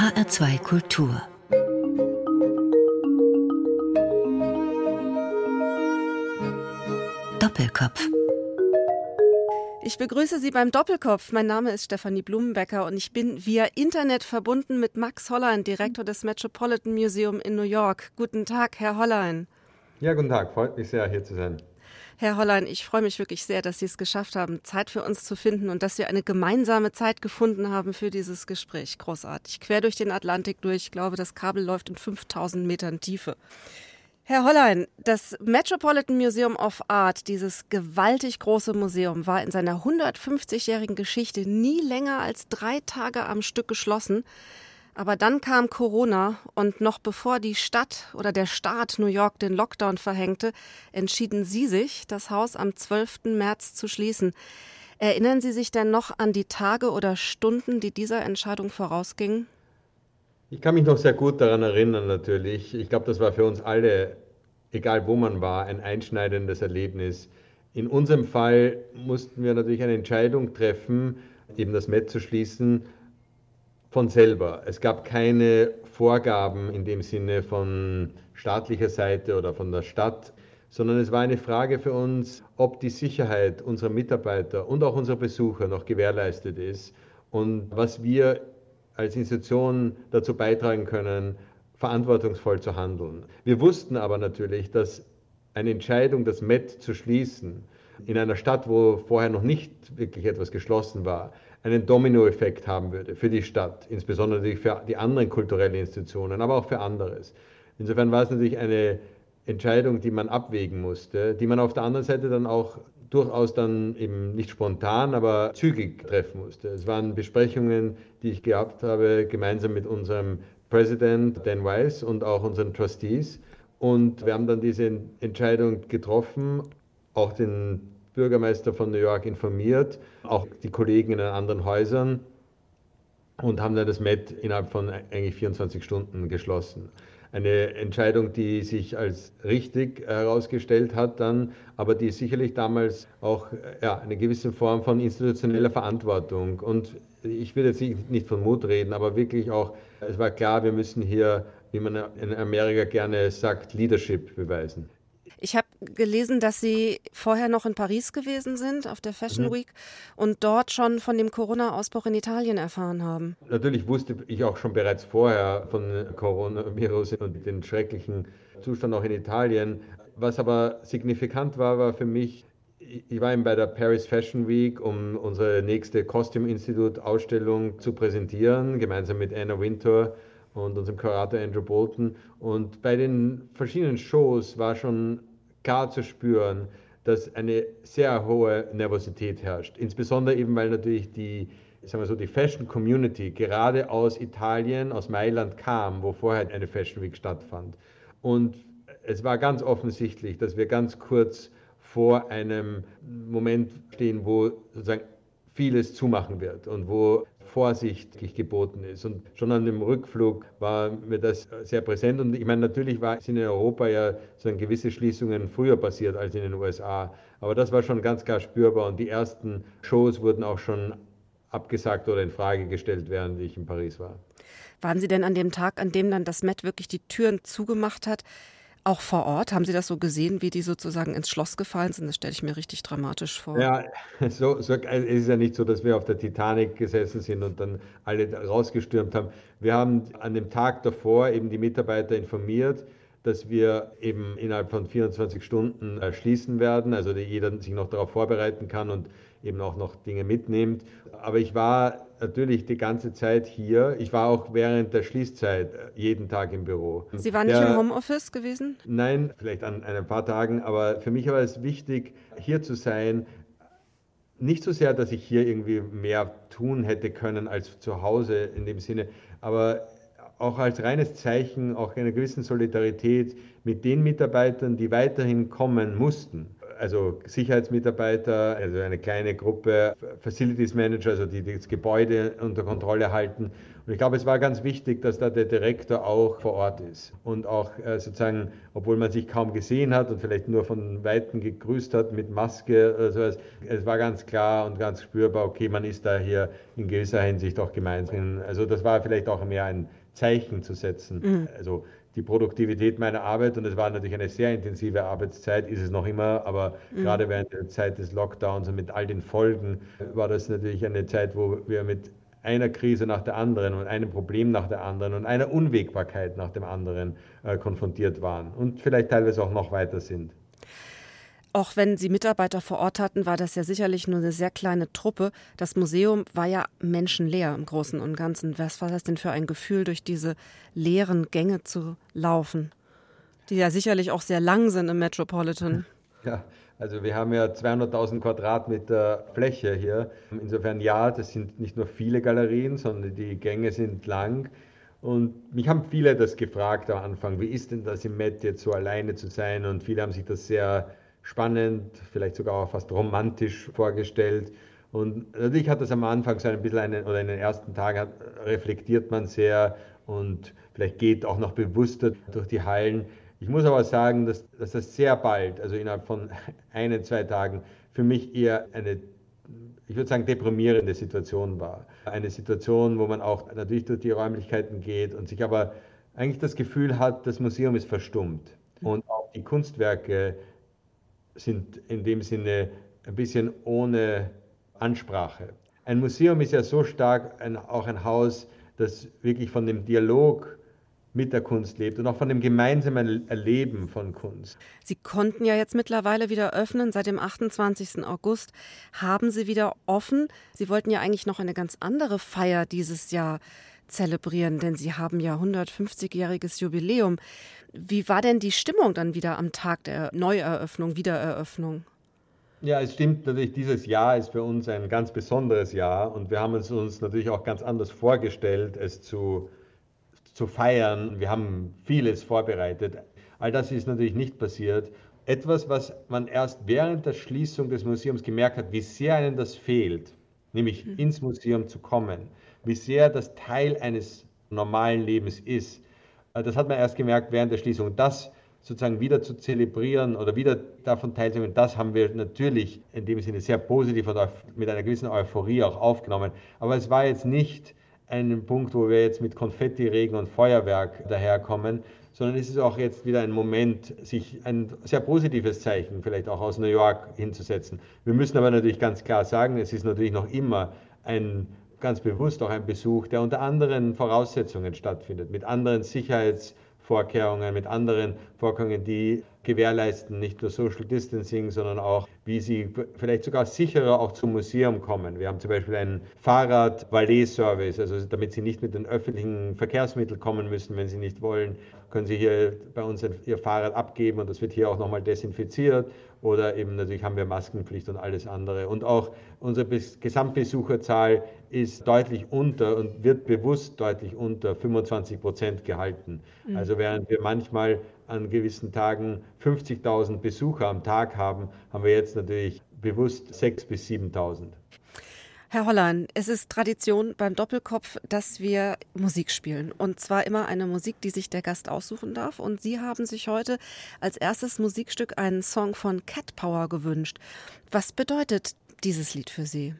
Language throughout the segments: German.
HR2 Kultur Doppelkopf ich begrüße Sie beim Doppelkopf. Mein Name ist Stefanie Blumenbecker und ich bin via Internet verbunden mit Max Hollein, Direktor des Metropolitan Museum in New York. Guten Tag, Herr Hollein. Ja, guten Tag. Freut mich sehr, hier zu sein. Herr Hollein, ich freue mich wirklich sehr, dass Sie es geschafft haben, Zeit für uns zu finden und dass wir eine gemeinsame Zeit gefunden haben für dieses Gespräch. Großartig. Quer durch den Atlantik durch. Ich glaube, das Kabel läuft in 5000 Metern Tiefe. Herr Hollein, das Metropolitan Museum of Art, dieses gewaltig große Museum, war in seiner 150-jährigen Geschichte nie länger als drei Tage am Stück geschlossen. Aber dann kam Corona und noch bevor die Stadt oder der Staat New York den Lockdown verhängte, entschieden Sie sich, das Haus am 12. März zu schließen. Erinnern Sie sich denn noch an die Tage oder Stunden, die dieser Entscheidung vorausgingen? Ich kann mich noch sehr gut daran erinnern, natürlich. Ich glaube, das war für uns alle, egal wo man war, ein einschneidendes Erlebnis. In unserem Fall mussten wir natürlich eine Entscheidung treffen, eben das Met zu schließen, von selber. Es gab keine Vorgaben in dem Sinne von staatlicher Seite oder von der Stadt, sondern es war eine Frage für uns, ob die Sicherheit unserer Mitarbeiter und auch unserer Besucher noch gewährleistet ist und was wir als Institution dazu beitragen können, verantwortungsvoll zu handeln. Wir wussten aber natürlich, dass eine Entscheidung, das Met zu schließen, in einer Stadt, wo vorher noch nicht wirklich etwas geschlossen war, einen Dominoeffekt haben würde für die Stadt, insbesondere für die anderen kulturellen Institutionen, aber auch für anderes. Insofern war es natürlich eine Entscheidung, die man abwägen musste, die man auf der anderen Seite dann auch durchaus dann eben nicht spontan, aber zügig treffen musste. Es waren Besprechungen, die ich gehabt habe, gemeinsam mit unserem Präsident Dan Weiss und auch unseren Trustees. Und wir haben dann diese Entscheidung getroffen, auch den Bürgermeister von New York informiert, auch die Kollegen in den anderen Häusern und haben dann das Met innerhalb von eigentlich 24 Stunden geschlossen eine Entscheidung, die sich als richtig herausgestellt hat dann, aber die sicherlich damals auch ja, eine gewisse Form von institutioneller Verantwortung und ich will jetzt nicht von Mut reden, aber wirklich auch, es war klar, wir müssen hier, wie man in Amerika gerne sagt, Leadership beweisen. Ich habe gelesen, dass Sie vorher noch in Paris gewesen sind, auf der Fashion mhm. Week, und dort schon von dem Corona-Ausbruch in Italien erfahren haben. Natürlich wusste ich auch schon bereits vorher von Coronavirus und den schrecklichen Zustand auch in Italien. Was aber signifikant war, war für mich, ich war eben bei der Paris Fashion Week, um unsere nächste Costume Institute Ausstellung zu präsentieren, gemeinsam mit Anna Winter und unserem Kurator Andrew Bolton. Und bei den verschiedenen Shows war schon klar zu spüren, dass eine sehr hohe Nervosität herrscht. Insbesondere eben, weil natürlich die, sagen wir so, die Fashion Community gerade aus Italien, aus Mailand kam, wo vorher eine Fashion Week stattfand. Und es war ganz offensichtlich, dass wir ganz kurz vor einem Moment stehen, wo sozusagen vieles zumachen wird und wo vorsichtig geboten ist. Und schon an dem Rückflug war mir das sehr präsent. Und ich meine, natürlich war, sind in Europa ja so gewisse Schließungen früher passiert als in den USA. Aber das war schon ganz klar spürbar. Und die ersten Shows wurden auch schon abgesagt oder in Frage gestellt, während ich in Paris war. Waren Sie denn an dem Tag, an dem dann das Met wirklich die Türen zugemacht hat, auch vor Ort? Haben Sie das so gesehen, wie die sozusagen ins Schloss gefallen sind? Das stelle ich mir richtig dramatisch vor. Ja, so, so, es ist ja nicht so, dass wir auf der Titanic gesessen sind und dann alle rausgestürmt haben. Wir haben an dem Tag davor eben die Mitarbeiter informiert, dass wir eben innerhalb von 24 Stunden schließen werden, also jeder sich noch darauf vorbereiten kann und eben auch noch Dinge mitnimmt. Aber ich war natürlich die ganze Zeit hier. Ich war auch während der Schließzeit jeden Tag im Büro. Sie waren nicht im Homeoffice gewesen? Nein, vielleicht an, an ein paar Tagen, aber für mich war es wichtig, hier zu sein. Nicht so sehr, dass ich hier irgendwie mehr tun hätte können als zu Hause in dem Sinne, aber auch als reines Zeichen auch einer gewissen Solidarität mit den Mitarbeitern, die weiterhin kommen mussten also Sicherheitsmitarbeiter, also eine kleine Gruppe Facilities Manager, also die das Gebäude unter Kontrolle halten. Und ich glaube, es war ganz wichtig, dass da der Direktor auch vor Ort ist und auch äh, sozusagen, obwohl man sich kaum gesehen hat und vielleicht nur von Weitem gegrüßt hat mit Maske oder sowas, es war ganz klar und ganz spürbar, okay, man ist da hier in gewisser Hinsicht auch gemeinsam. Also das war vielleicht auch mehr ein Zeichen zu setzen. Mhm. Also die Produktivität meiner Arbeit und es war natürlich eine sehr intensive Arbeitszeit, ist es noch immer, aber mhm. gerade während der Zeit des Lockdowns und mit all den Folgen war das natürlich eine Zeit, wo wir mit einer Krise nach der anderen und einem Problem nach der anderen und einer Unwägbarkeit nach dem anderen äh, konfrontiert waren und vielleicht teilweise auch noch weiter sind. Auch wenn Sie Mitarbeiter vor Ort hatten, war das ja sicherlich nur eine sehr kleine Truppe. Das Museum war ja menschenleer im Großen und Ganzen. Was war das denn für ein Gefühl, durch diese leeren Gänge zu laufen, die ja sicherlich auch sehr lang sind im Metropolitan? Ja, also wir haben ja 200.000 Quadratmeter Fläche hier. Insofern ja, das sind nicht nur viele Galerien, sondern die Gänge sind lang. Und mich haben viele das gefragt am Anfang, wie ist denn das im Met jetzt so alleine zu sein? Und viele haben sich das sehr spannend, vielleicht sogar auch fast romantisch vorgestellt. Und natürlich hat das am Anfang so ein bisschen einen, oder in den ersten Tagen reflektiert man sehr und vielleicht geht auch noch bewusster durch die Hallen. Ich muss aber sagen, dass, dass das sehr bald, also innerhalb von ein, zwei Tagen, für mich eher eine, ich würde sagen, deprimierende Situation war. Eine Situation, wo man auch natürlich durch die Räumlichkeiten geht und sich aber eigentlich das Gefühl hat, das Museum ist verstummt. Und auch die Kunstwerke sind in dem Sinne ein bisschen ohne Ansprache. Ein Museum ist ja so stark ein, auch ein Haus, das wirklich von dem Dialog mit der Kunst lebt und auch von dem gemeinsamen Erleben von Kunst. Sie konnten ja jetzt mittlerweile wieder öffnen. Seit dem 28. August haben Sie wieder offen. Sie wollten ja eigentlich noch eine ganz andere Feier dieses Jahr zelebrieren, denn Sie haben ja 150-jähriges Jubiläum. Wie war denn die Stimmung dann wieder am Tag der Neueröffnung, Wiedereröffnung? Ja, es stimmt natürlich, dieses Jahr ist für uns ein ganz besonderes Jahr und wir haben es uns natürlich auch ganz anders vorgestellt, es zu, zu feiern. Wir haben vieles vorbereitet. All das ist natürlich nicht passiert. Etwas, was man erst während der Schließung des Museums gemerkt hat, wie sehr einem das fehlt, nämlich mhm. ins Museum zu kommen, wie sehr das Teil eines normalen Lebens ist das hat man erst gemerkt während der Schließung. Das sozusagen wieder zu zelebrieren oder wieder davon teilzunehmen, das haben wir natürlich in dem Sinne sehr positiv und mit einer gewissen Euphorie auch aufgenommen. Aber es war jetzt nicht ein Punkt, wo wir jetzt mit Konfetti, Regen und Feuerwerk daherkommen, sondern es ist auch jetzt wieder ein Moment, sich ein sehr positives Zeichen vielleicht auch aus New York hinzusetzen. Wir müssen aber natürlich ganz klar sagen, es ist natürlich noch immer ein ganz bewusst auch ein Besuch, der unter anderen Voraussetzungen stattfindet, mit anderen Sicherheitsvorkehrungen, mit anderen Vorkehrungen, die gewährleisten, nicht nur Social Distancing, sondern auch, wie sie vielleicht sogar sicherer auch zum Museum kommen. Wir haben zum Beispiel einen Fahrrad-Valet-Service, also damit sie nicht mit den öffentlichen Verkehrsmitteln kommen müssen, wenn sie nicht wollen, können sie hier bei uns ihr Fahrrad abgeben und das wird hier auch nochmal desinfiziert oder eben natürlich haben wir Maskenpflicht und alles andere. Und auch unsere Gesamtbesucherzahl ist deutlich unter und wird bewusst deutlich unter 25 Prozent gehalten. Mhm. Also während wir manchmal an gewissen Tagen 50.000 Besucher am Tag haben, haben wir jetzt natürlich bewusst 6.000 bis 7.000. Herr Hollein, es ist Tradition beim Doppelkopf, dass wir Musik spielen. Und zwar immer eine Musik, die sich der Gast aussuchen darf. Und Sie haben sich heute als erstes Musikstück einen Song von Cat Power gewünscht. Was bedeutet dieses Lied für Sie?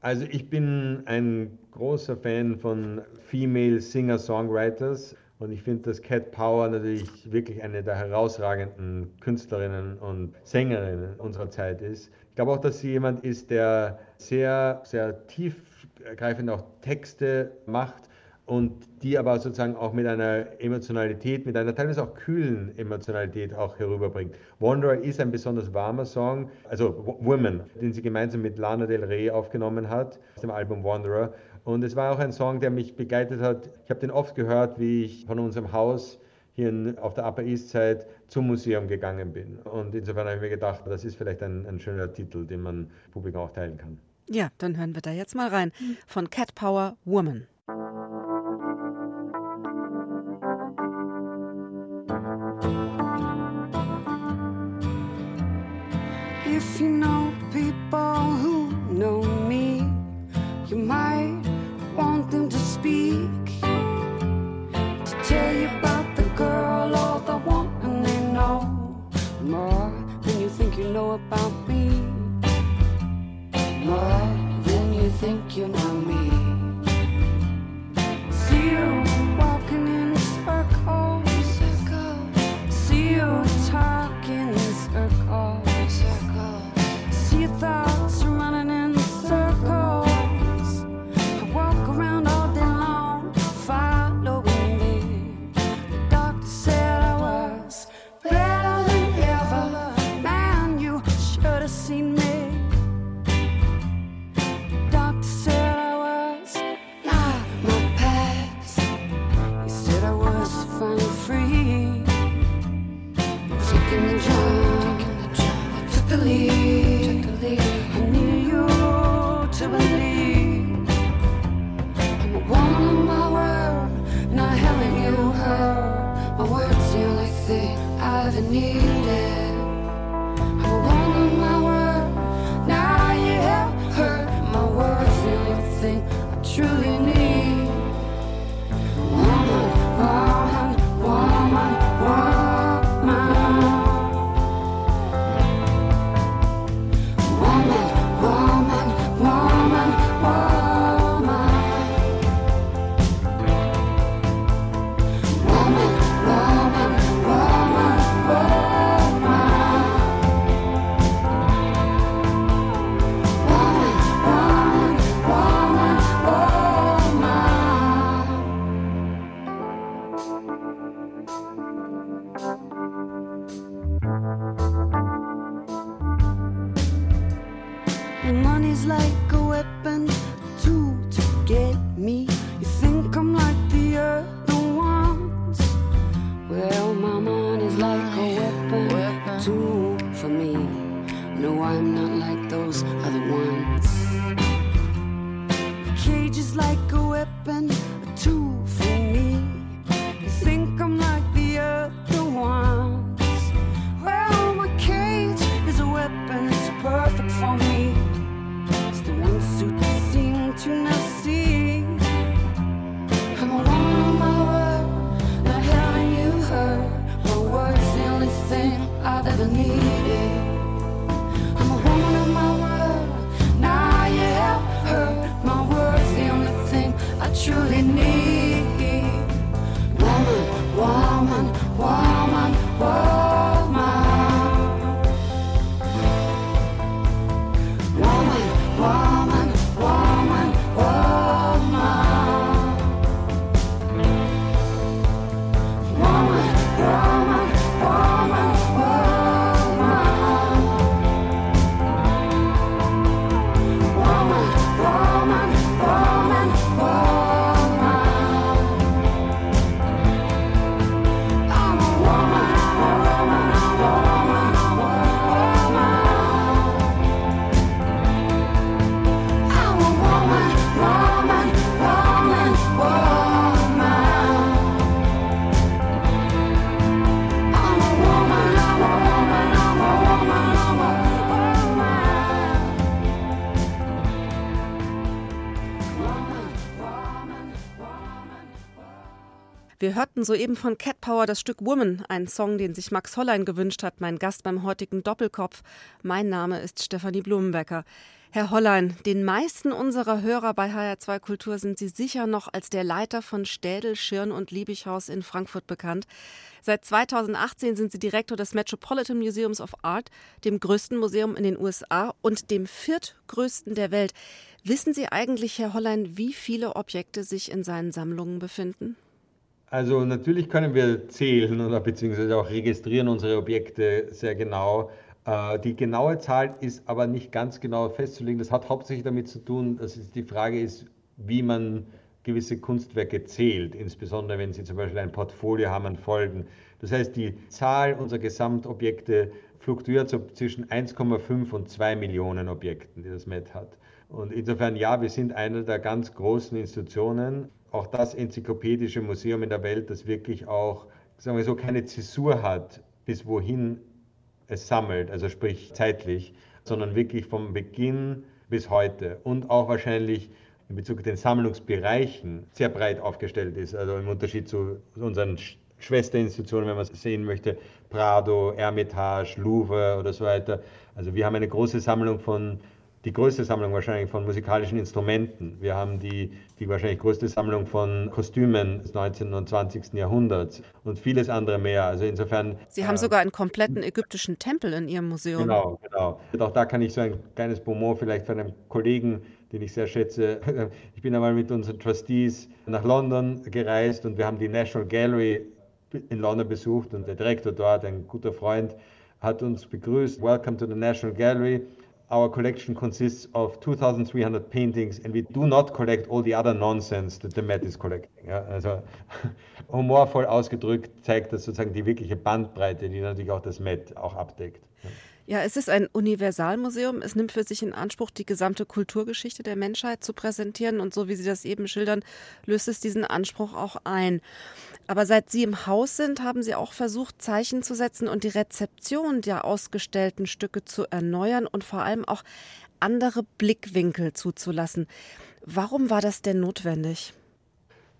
Also ich bin ein großer Fan von Female Singer-Songwriters. Und ich finde, dass Cat Power natürlich wirklich eine der herausragenden Künstlerinnen und Sängerinnen unserer Zeit ist. Ich glaube auch, dass sie jemand ist, der sehr, sehr tiefgreifend auch Texte macht und die aber sozusagen auch mit einer Emotionalität, mit einer teilweise auch kühlen Emotionalität auch herüberbringt. Wanderer ist ein besonders warmer Song, also Woman, den sie gemeinsam mit Lana Del Rey aufgenommen hat, aus dem Album Wanderer. Und es war auch ein Song, der mich begleitet hat. Ich habe den oft gehört, wie ich von unserem Haus hier auf der Upper East Side zum Museum gegangen bin. Und insofern habe ich mir gedacht, das ist vielleicht ein, ein schöner Titel, den man Publikum auch teilen kann. Ja, dann hören wir da jetzt mal rein. Von Cat Power Woman. Hörten soeben von Cat Power das Stück Woman, ein Song, den sich Max Hollein gewünscht hat, mein Gast beim heutigen Doppelkopf. Mein Name ist Stefanie Blumenbecker. Herr Hollein, den meisten unserer Hörer bei HR2 Kultur sind Sie sicher noch als der Leiter von Städel, Schirn und Liebighaus in Frankfurt bekannt. Seit 2018 sind Sie Direktor des Metropolitan Museums of Art, dem größten Museum in den USA und dem viertgrößten der Welt. Wissen Sie eigentlich, Herr Hollein, wie viele Objekte sich in seinen Sammlungen befinden? Also natürlich können wir zählen oder beziehungsweise auch registrieren unsere Objekte sehr genau. Äh, Die genaue Zahl ist aber nicht ganz genau festzulegen. Das hat hauptsächlich damit zu tun, dass die Frage ist, wie man gewisse Kunstwerke zählt, insbesondere wenn Sie zum Beispiel ein Portfolio haben an Folgen. Das heißt, die Zahl unserer Gesamtobjekte fluktuiert so zwischen 1,5 und 2 Millionen Objekten, die das Met hat. Und insofern, ja, wir sind eine der ganz großen Institutionen, auch das enzyklopädische Museum in der Welt, das wirklich auch, sagen wir so, keine Zäsur hat, bis wohin es sammelt, also sprich zeitlich, sondern wirklich vom Beginn bis heute und auch wahrscheinlich in Bezug auf den Sammlungsbereichen sehr breit aufgestellt ist. Also im Unterschied zu unseren Schwesterinstitutionen, wenn man es sehen möchte, Prado, Hermitage, Louvre oder so weiter. Also wir haben eine große Sammlung von die größte Sammlung wahrscheinlich von musikalischen Instrumenten. Wir haben die, die wahrscheinlich größte Sammlung von Kostümen des 19. und 20. Jahrhunderts und vieles andere mehr. Also insofern. Sie haben äh, sogar einen kompletten ägyptischen Tempel in Ihrem Museum. Genau, genau. Und auch da kann ich so ein kleines Bonmot vielleicht von einem Kollegen, den ich sehr schätze. Ich bin einmal mit unseren Trustees nach London gereist und wir haben die National Gallery in London besucht und der Direktor dort, ein guter Freund, hat uns begrüßt. Welcome to the National Gallery. Our collection consists of 2,300 paintings and we do not collect all the other nonsense that the Met is collecting. Ja, also humorvoll ausgedrückt zeigt das sozusagen die wirkliche Bandbreite, die natürlich auch das Met auch abdeckt. Ja. Es ist ein Universalmuseum. Es nimmt für sich in Anspruch, die gesamte Kulturgeschichte der Menschheit zu präsentieren. Und so wie Sie das eben schildern, löst es diesen Anspruch auch ein. Aber seit Sie im Haus sind, haben Sie auch versucht, Zeichen zu setzen und die Rezeption der ausgestellten Stücke zu erneuern und vor allem auch andere Blickwinkel zuzulassen. Warum war das denn notwendig?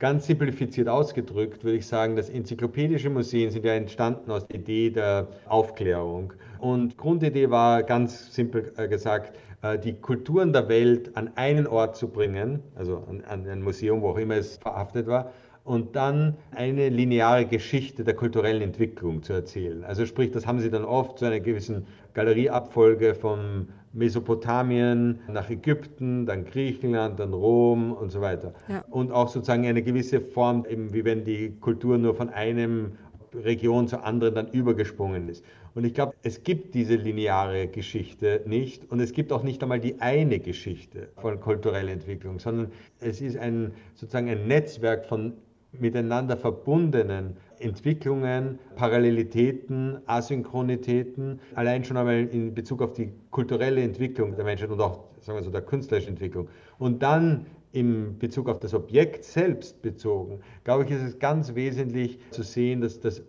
Ganz simplifiziert ausgedrückt würde ich sagen, dass enzyklopädische Museen sind ja entstanden aus der Idee der Aufklärung. Und Grundidee war ganz simpel äh, gesagt, äh, die Kulturen der Welt an einen Ort zu bringen, also an, an ein Museum, wo auch immer es verhaftet war, und dann eine lineare Geschichte der kulturellen Entwicklung zu erzählen. Also sprich, das haben sie dann oft zu einer gewissen Galerieabfolge vom Mesopotamien nach Ägypten, dann Griechenland, dann Rom und so weiter. Ja. Und auch sozusagen eine gewisse Form, eben wie wenn die Kultur nur von einem Region zur anderen dann übergesprungen ist. Und ich glaube, es gibt diese lineare Geschichte nicht und es gibt auch nicht einmal die eine Geschichte von kultureller Entwicklung, sondern es ist ein sozusagen ein Netzwerk von miteinander verbundenen Entwicklungen, Parallelitäten, Asynchronitäten, allein schon einmal in Bezug auf die kulturelle Entwicklung der Menschheit und auch sagen wir so, der künstlerischen Entwicklung. Und dann im Bezug auf das Objekt selbst bezogen, glaube ich, ist es ganz wesentlich zu sehen, dass das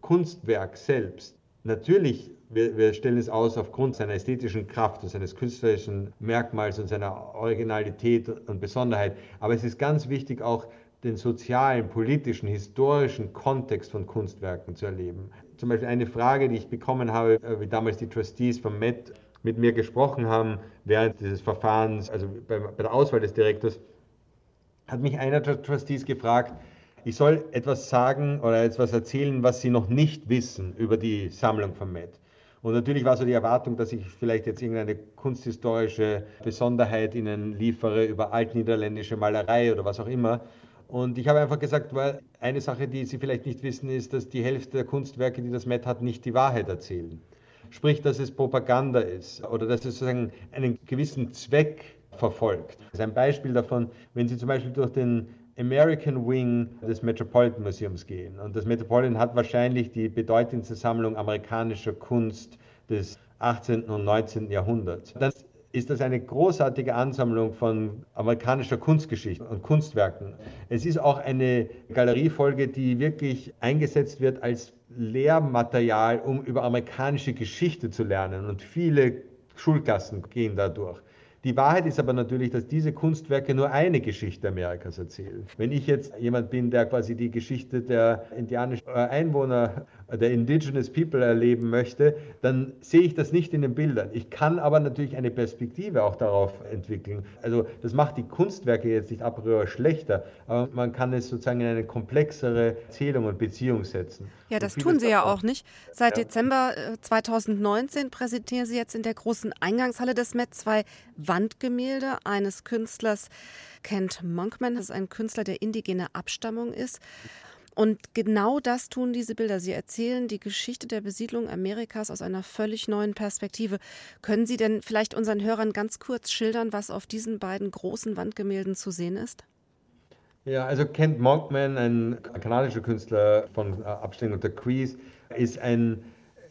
Kunstwerk selbst natürlich, wir, wir stellen es aus aufgrund seiner ästhetischen Kraft und seines künstlerischen Merkmals und seiner Originalität und Besonderheit, aber es ist ganz wichtig auch den sozialen, politischen, historischen Kontext von Kunstwerken zu erleben. Zum Beispiel eine Frage, die ich bekommen habe, äh, wie damals die Trustees vom Met mit mir gesprochen haben während dieses Verfahrens, also bei, bei der Auswahl des Direktors, hat mich einer der Trustees gefragt, ich soll etwas sagen oder etwas erzählen, was Sie noch nicht wissen über die Sammlung vom Met. Und natürlich war so die Erwartung, dass ich vielleicht jetzt irgendeine kunsthistorische Besonderheit Ihnen liefere über altniederländische Malerei oder was auch immer. Und ich habe einfach gesagt, weil eine Sache, die Sie vielleicht nicht wissen, ist, dass die Hälfte der Kunstwerke, die das Met hat, nicht die Wahrheit erzählen. Sprich, dass es Propaganda ist oder dass es sozusagen einen gewissen Zweck verfolgt. Das ist ein Beispiel davon, wenn Sie zum Beispiel durch den American Wing des Metropolitan Museums gehen. Und das Metropolitan hat wahrscheinlich die bedeutendste Sammlung amerikanischer Kunst des 18. und 19. Jahrhunderts. Dann ist das eine großartige Ansammlung von amerikanischer Kunstgeschichte und Kunstwerken. Es ist auch eine Galeriefolge, die wirklich eingesetzt wird als Lehrmaterial, um über amerikanische Geschichte zu lernen. Und viele Schulklassen gehen da durch. Die Wahrheit ist aber natürlich, dass diese Kunstwerke nur eine Geschichte Amerikas erzählen. Wenn ich jetzt jemand bin, der quasi die Geschichte der indianischen Einwohner, der Indigenous People erleben möchte, dann sehe ich das nicht in den Bildern. Ich kann aber natürlich eine Perspektive auch darauf entwickeln. Also das macht die Kunstwerke jetzt nicht a priori schlechter, aber man kann es sozusagen in eine komplexere Erzählung und Beziehung setzen. Ja, das tun Sie ja auch nicht. Seit ja. Dezember 2019 äh, präsentieren Sie jetzt in der großen Eingangshalle des Met zwei Wandgemälde eines Künstlers, Kent Monkman. Das ist ein Künstler, der indigene Abstammung ist. Und genau das tun diese Bilder. Sie erzählen die Geschichte der Besiedlung Amerikas aus einer völlig neuen Perspektive. Können Sie denn vielleicht unseren Hörern ganz kurz schildern, was auf diesen beiden großen Wandgemälden zu sehen ist? Ja, also Kent Monkman, ein kanadischer Künstler von äh, Abstammung der Crees, ist ein,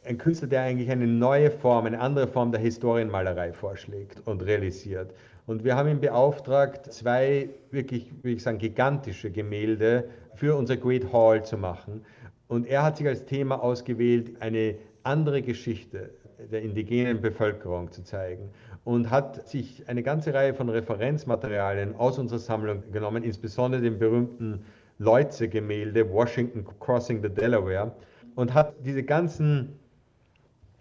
ein Künstler, der eigentlich eine neue Form, eine andere Form der Historienmalerei vorschlägt und realisiert. Und wir haben ihn beauftragt, zwei wirklich, würde ich sagen, gigantische Gemälde für unser Great Hall zu machen. Und er hat sich als Thema ausgewählt, eine andere Geschichte der indigenen Bevölkerung zu zeigen. und hat sich eine ganze Reihe von Referenzmaterialien aus unserer Sammlung genommen, insbesondere den berühmten Leutze-Gemälde Washington Crossing the Delaware und hat diese ganzen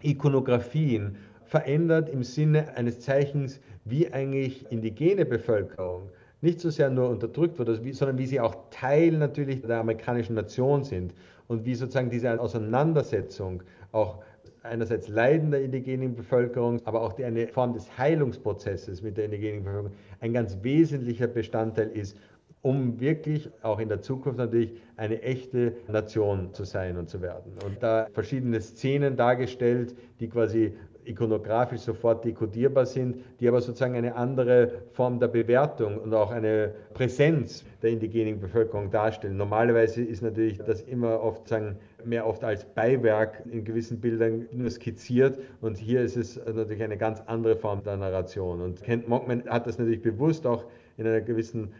Ikonografien verändert im Sinne eines Zeichens, wie eigentlich indigene Bevölkerung nicht so sehr nur unterdrückt wird, sondern wie sie auch Teil natürlich der amerikanischen Nation sind und wie sozusagen diese Auseinandersetzung auch einerseits Leiden der indigenen Bevölkerung, aber auch eine Form des Heilungsprozesses mit der indigenen Bevölkerung ein ganz wesentlicher Bestandteil ist, um wirklich auch in der Zukunft natürlich eine echte Nation zu sein und zu werden. Und da verschiedene Szenen dargestellt, die quasi ikonografisch sofort dekodierbar sind, die aber sozusagen eine andere Form der Bewertung und auch eine Präsenz der indigenen Bevölkerung darstellen. Normalerweise ist natürlich das immer oft sagen, mehr oft als Beiwerk in gewissen Bildern nur skizziert und hier ist es natürlich eine ganz andere Form der Narration. Und Kent Monkman hat das natürlich bewusst auch in einer gewissen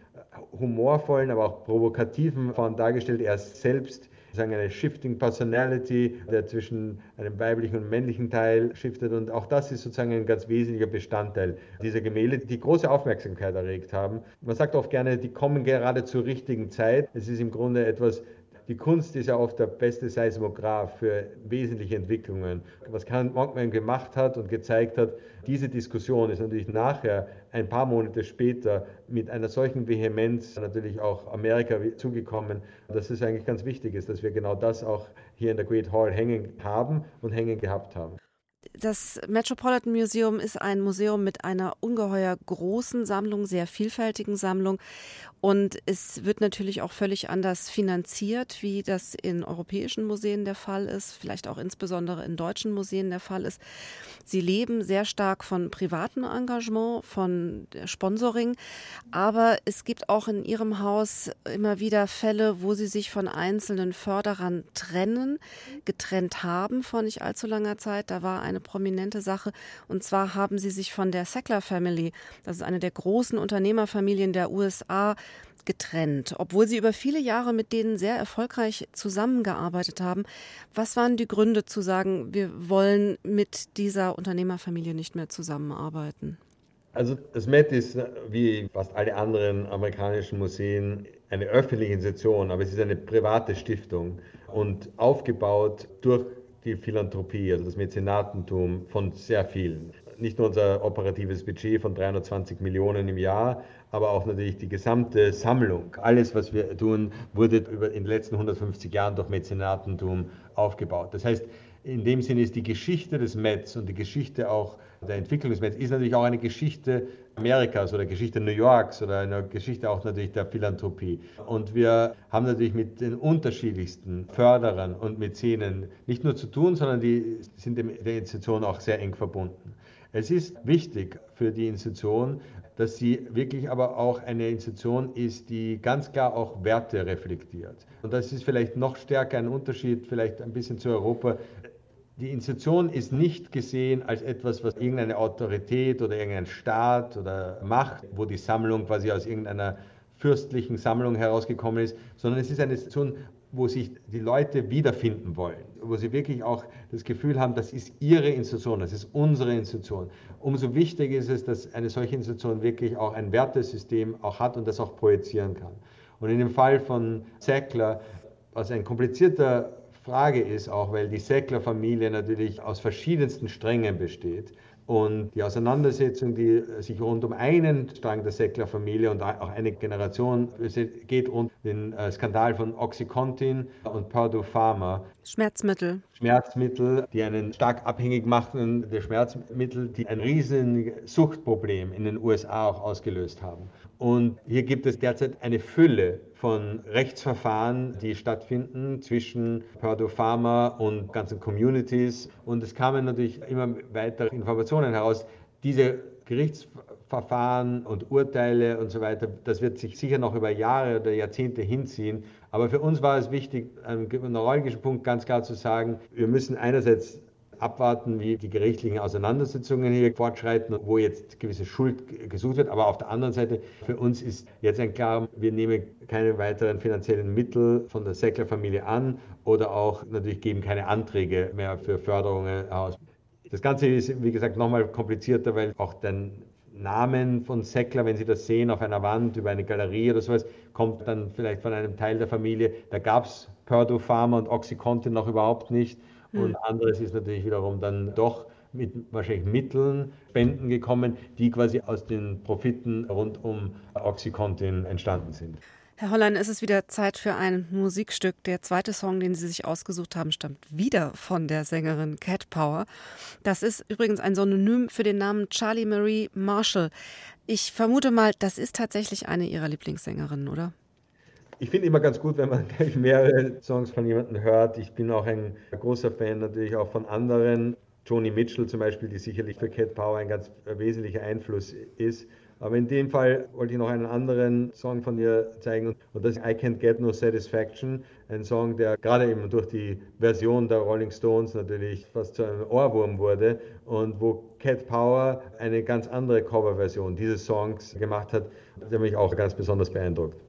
humorvollen, aber auch provokativen Form dargestellt. Er selbst sagen, eine Shifting Personality, der zwischen einem weiblichen und männlichen Teil shiftet. Und auch das ist sozusagen ein ganz wesentlicher Bestandteil dieser Gemälde, die große Aufmerksamkeit erregt haben. Man sagt oft gerne, die kommen gerade zur richtigen Zeit. Es ist im Grunde etwas die Kunst ist ja oft der beste Seismograph für wesentliche Entwicklungen. Was Kant Monkman gemacht hat und gezeigt hat, diese Diskussion ist natürlich nachher, ein paar Monate später, mit einer solchen Vehemenz natürlich auch Amerika zugekommen, dass es eigentlich ganz wichtig ist, dass wir genau das auch hier in der Great Hall hängen haben und hängen gehabt haben. Das Metropolitan Museum ist ein Museum mit einer ungeheuer großen Sammlung, sehr vielfältigen Sammlung. Und es wird natürlich auch völlig anders finanziert, wie das in europäischen Museen der Fall ist, vielleicht auch insbesondere in deutschen Museen der Fall ist. Sie leben sehr stark von privatem Engagement, von Sponsoring. Aber es gibt auch in Ihrem Haus immer wieder Fälle, wo Sie sich von einzelnen Förderern trennen, getrennt haben vor nicht allzu langer Zeit. Da war eine prominente Sache. Und zwar haben sie sich von der Sackler Family, das ist eine der großen Unternehmerfamilien der USA, getrennt, obwohl sie über viele Jahre mit denen sehr erfolgreich zusammengearbeitet haben. Was waren die Gründe zu sagen, wir wollen mit dieser Unternehmerfamilie nicht mehr zusammenarbeiten? Also das Met ist wie fast alle anderen amerikanischen Museen eine öffentliche Institution, aber es ist eine private Stiftung und aufgebaut durch die Philanthropie, also das Mäzenatentum von sehr vielen. Nicht nur unser operatives Budget von 320 Millionen im Jahr, aber auch natürlich die gesamte Sammlung. Alles, was wir tun, wurde über in den letzten 150 Jahren durch Mäzenatentum aufgebaut. Das heißt, in dem Sinne ist die Geschichte des Mets und die Geschichte auch der Entwicklung des Mets ist natürlich auch eine Geschichte Amerikas oder Geschichte New Yorks oder eine Geschichte auch natürlich der Philanthropie. Und wir haben natürlich mit den unterschiedlichsten Förderern und Mäzenen nicht nur zu tun, sondern die sind der Institution auch sehr eng verbunden. Es ist wichtig für die Institution, dass sie wirklich aber auch eine Institution ist, die ganz klar auch Werte reflektiert. Und das ist vielleicht noch stärker ein Unterschied, vielleicht ein bisschen zu Europa. Die Institution ist nicht gesehen als etwas, was irgendeine Autorität oder irgendein Staat oder Macht, wo die Sammlung quasi aus irgendeiner fürstlichen Sammlung herausgekommen ist, sondern es ist eine Institution, wo sich die Leute wiederfinden wollen, wo sie wirklich auch das Gefühl haben, das ist ihre Institution, das ist unsere Institution. Umso wichtiger ist es, dass eine solche Institution wirklich auch ein Wertesystem auch hat und das auch projizieren kann. Und in dem Fall von Sackler, was ein komplizierter Frage ist, auch weil die Säckler-Familie natürlich aus verschiedensten Strängen besteht. Und die Auseinandersetzung, die sich rund um einen Strang der Säckler-Familie und auch eine Generation geht, um den äh, Skandal von Oxycontin und Purdue Pharma. Schmerzmittel. Schmerzmittel, die einen stark abhängig machen, der Schmerzmittel, die ein riesiges Suchtproblem in den USA auch ausgelöst haben. Und hier gibt es derzeit eine Fülle von Rechtsverfahren, die stattfinden zwischen Purdue Pharma und ganzen Communities. Und es kamen natürlich immer weitere Informationen heraus. Diese Gerichtsverfahren und Urteile und so weiter, das wird sich sicher noch über Jahre oder Jahrzehnte hinziehen. Aber für uns war es wichtig, einen neuralgischen Punkt ganz klar zu sagen, wir müssen einerseits abwarten, wie die gerichtlichen Auseinandersetzungen hier fortschreiten, wo jetzt gewisse Schuld gesucht wird. Aber auf der anderen Seite, für uns ist jetzt ein klar, wir nehmen keine weiteren finanziellen Mittel von der Säckler-Familie an oder auch natürlich geben keine Anträge mehr für Förderungen aus. Das Ganze ist, wie gesagt, nochmal komplizierter, weil auch den Namen von Seckler, wenn Sie das sehen auf einer Wand über eine Galerie oder sowas, kommt dann vielleicht von einem Teil der Familie. Da gab es Purdue Pharma und Oxycontin noch überhaupt nicht. Und anderes ist natürlich wiederum dann doch mit wahrscheinlich Mitteln, Spenden gekommen, die quasi aus den Profiten rund um Oxycontin entstanden sind. Herr Hollein, es ist wieder Zeit für ein Musikstück. Der zweite Song, den Sie sich ausgesucht haben, stammt wieder von der Sängerin Cat Power. Das ist übrigens ein Synonym für den Namen Charlie Marie Marshall. Ich vermute mal, das ist tatsächlich eine Ihrer Lieblingssängerinnen, oder? Ich finde immer ganz gut, wenn man gleich mehrere Songs von jemandem hört. Ich bin auch ein großer Fan natürlich auch von anderen. Joni Mitchell zum Beispiel, die sicherlich für Cat Power ein ganz wesentlicher Einfluss ist. Aber in dem Fall wollte ich noch einen anderen Song von ihr zeigen und das ist I Can't Get No Satisfaction, ein Song, der gerade eben durch die Version der Rolling Stones natürlich fast zu einem Ohrwurm wurde und wo Cat Power eine ganz andere Coverversion dieses Songs gemacht hat, der mich auch ganz besonders beeindruckt.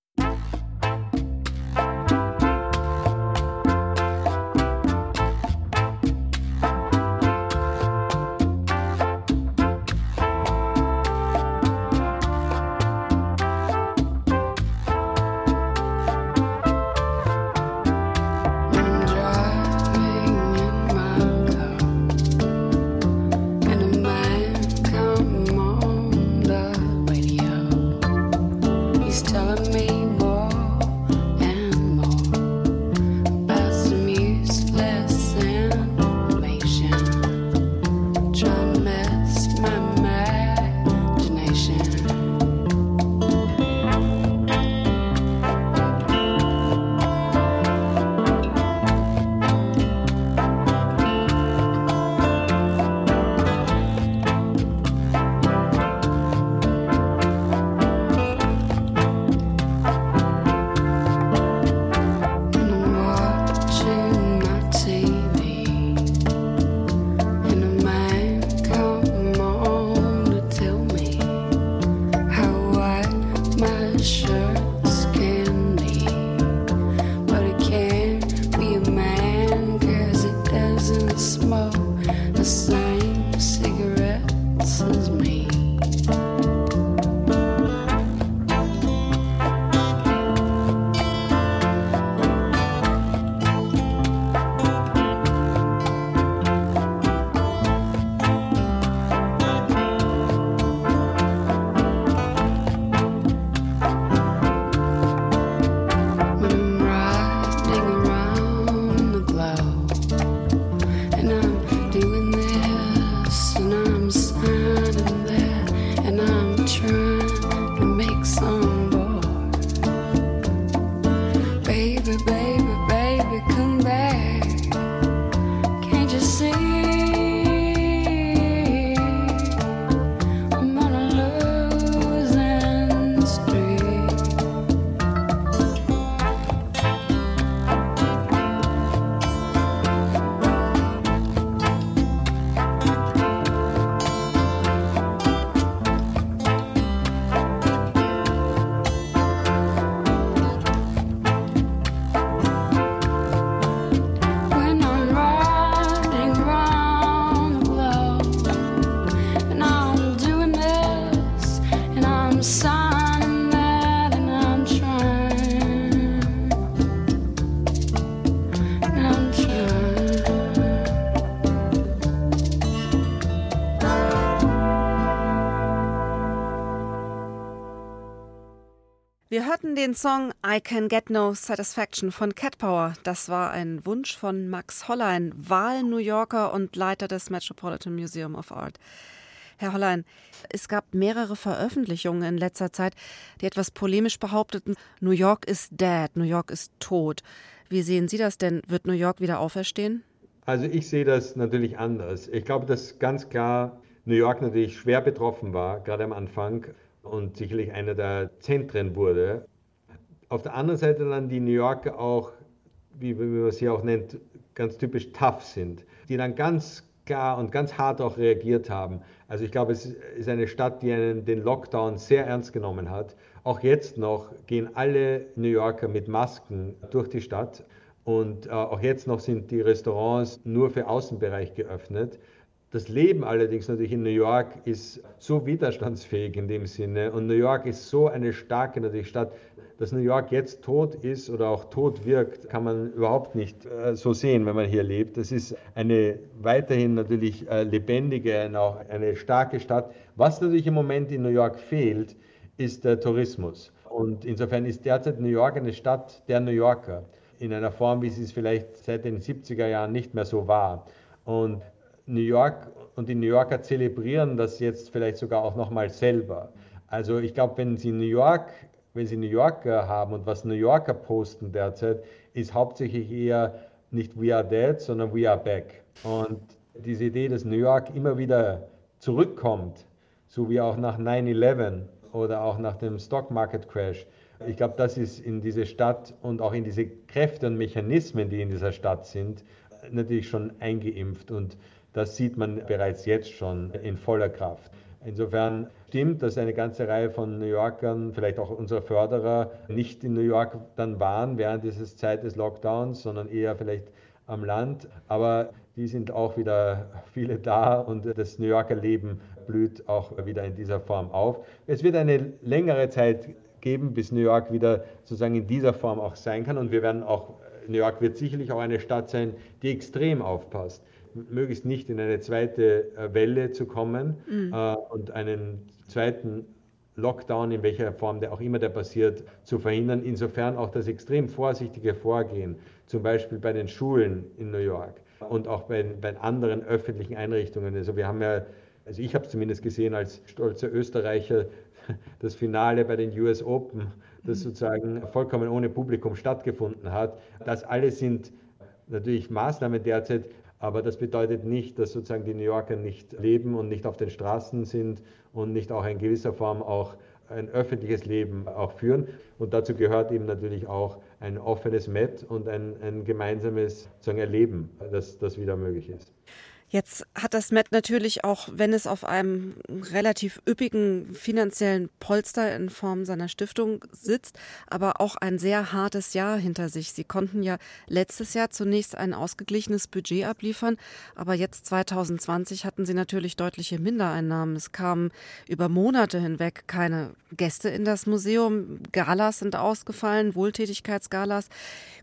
Den Song I Can Get No Satisfaction von Cat Power. Das war ein Wunsch von Max Hollein, Wahl-New Yorker und Leiter des Metropolitan Museum of Art. Herr Hollein, es gab mehrere Veröffentlichungen in letzter Zeit, die etwas polemisch behaupteten, New York ist dead, New York ist tot. Wie sehen Sie das denn? Wird New York wieder auferstehen? Also ich sehe das natürlich anders. Ich glaube, dass ganz klar New York natürlich schwer betroffen war, gerade am Anfang und sicherlich einer der Zentren wurde. Auf der anderen Seite dann die New Yorker auch, wie wie man sie auch nennt, ganz typisch tough sind, die dann ganz klar und ganz hart auch reagiert haben. Also ich glaube, es ist eine Stadt, die einen, den Lockdown sehr ernst genommen hat. Auch jetzt noch gehen alle New Yorker mit Masken durch die Stadt und äh, auch jetzt noch sind die Restaurants nur für Außenbereich geöffnet. Das Leben allerdings natürlich in New York ist so widerstandsfähig in dem Sinne und New York ist so eine starke natürlich Stadt, dass New York jetzt tot ist oder auch tot wirkt, kann man überhaupt nicht äh, so sehen, wenn man hier lebt. Das ist eine weiterhin natürlich äh, lebendige und auch eine starke Stadt. Was natürlich im Moment in New York fehlt, ist der Tourismus. Und insofern ist derzeit New York eine Stadt der New Yorker in einer Form, wie sie es vielleicht seit den 70er Jahren nicht mehr so war. Und New York und die New Yorker zelebrieren das jetzt vielleicht sogar auch nochmal selber. Also ich glaube, wenn Sie New York wenn Sie New Yorker haben und was New Yorker posten derzeit, ist hauptsächlich eher nicht We are dead, sondern We are back. Und diese Idee, dass New York immer wieder zurückkommt, so wie auch nach 9-11 oder auch nach dem Stock Market Crash, ich glaube, das ist in diese Stadt und auch in diese Kräfte und Mechanismen, die in dieser Stadt sind, natürlich schon eingeimpft. Und das sieht man bereits jetzt schon in voller Kraft. Insofern stimmt, dass eine ganze Reihe von New Yorkern, vielleicht auch unsere Förderer, nicht in New York dann waren während dieser Zeit des Lockdowns, sondern eher vielleicht am Land. Aber die sind auch wieder viele da und das New Yorker Leben blüht auch wieder in dieser Form auf. Es wird eine längere Zeit geben, bis New York wieder sozusagen in dieser Form auch sein kann. Und wir werden auch, New York wird sicherlich auch eine Stadt sein, die extrem aufpasst möglichst nicht in eine zweite äh, Welle zu kommen mhm. äh, und einen zweiten Lockdown, in welcher Form der auch immer der passiert, zu verhindern. Insofern auch das extrem vorsichtige Vorgehen, zum Beispiel bei den Schulen in New York und auch bei, bei anderen öffentlichen Einrichtungen. Also wir haben ja, also ich habe es zumindest gesehen als stolzer Österreicher, das Finale bei den US Open, das mhm. sozusagen vollkommen ohne Publikum stattgefunden hat. Das alles sind natürlich Maßnahmen derzeit, aber das bedeutet nicht, dass sozusagen die New Yorker nicht leben und nicht auf den Straßen sind und nicht auch in gewisser Form auch ein öffentliches Leben auch führen. Und dazu gehört eben natürlich auch ein offenes Met und ein, ein gemeinsames sozusagen Erleben, dass das wieder möglich ist. Jetzt hat das Met natürlich auch, wenn es auf einem relativ üppigen finanziellen Polster in Form seiner Stiftung sitzt, aber auch ein sehr hartes Jahr hinter sich. Sie konnten ja letztes Jahr zunächst ein ausgeglichenes Budget abliefern, aber jetzt 2020 hatten sie natürlich deutliche Mindereinnahmen. Es kamen über Monate hinweg keine Gäste in das Museum. Galas sind ausgefallen, Wohltätigkeitsgalas.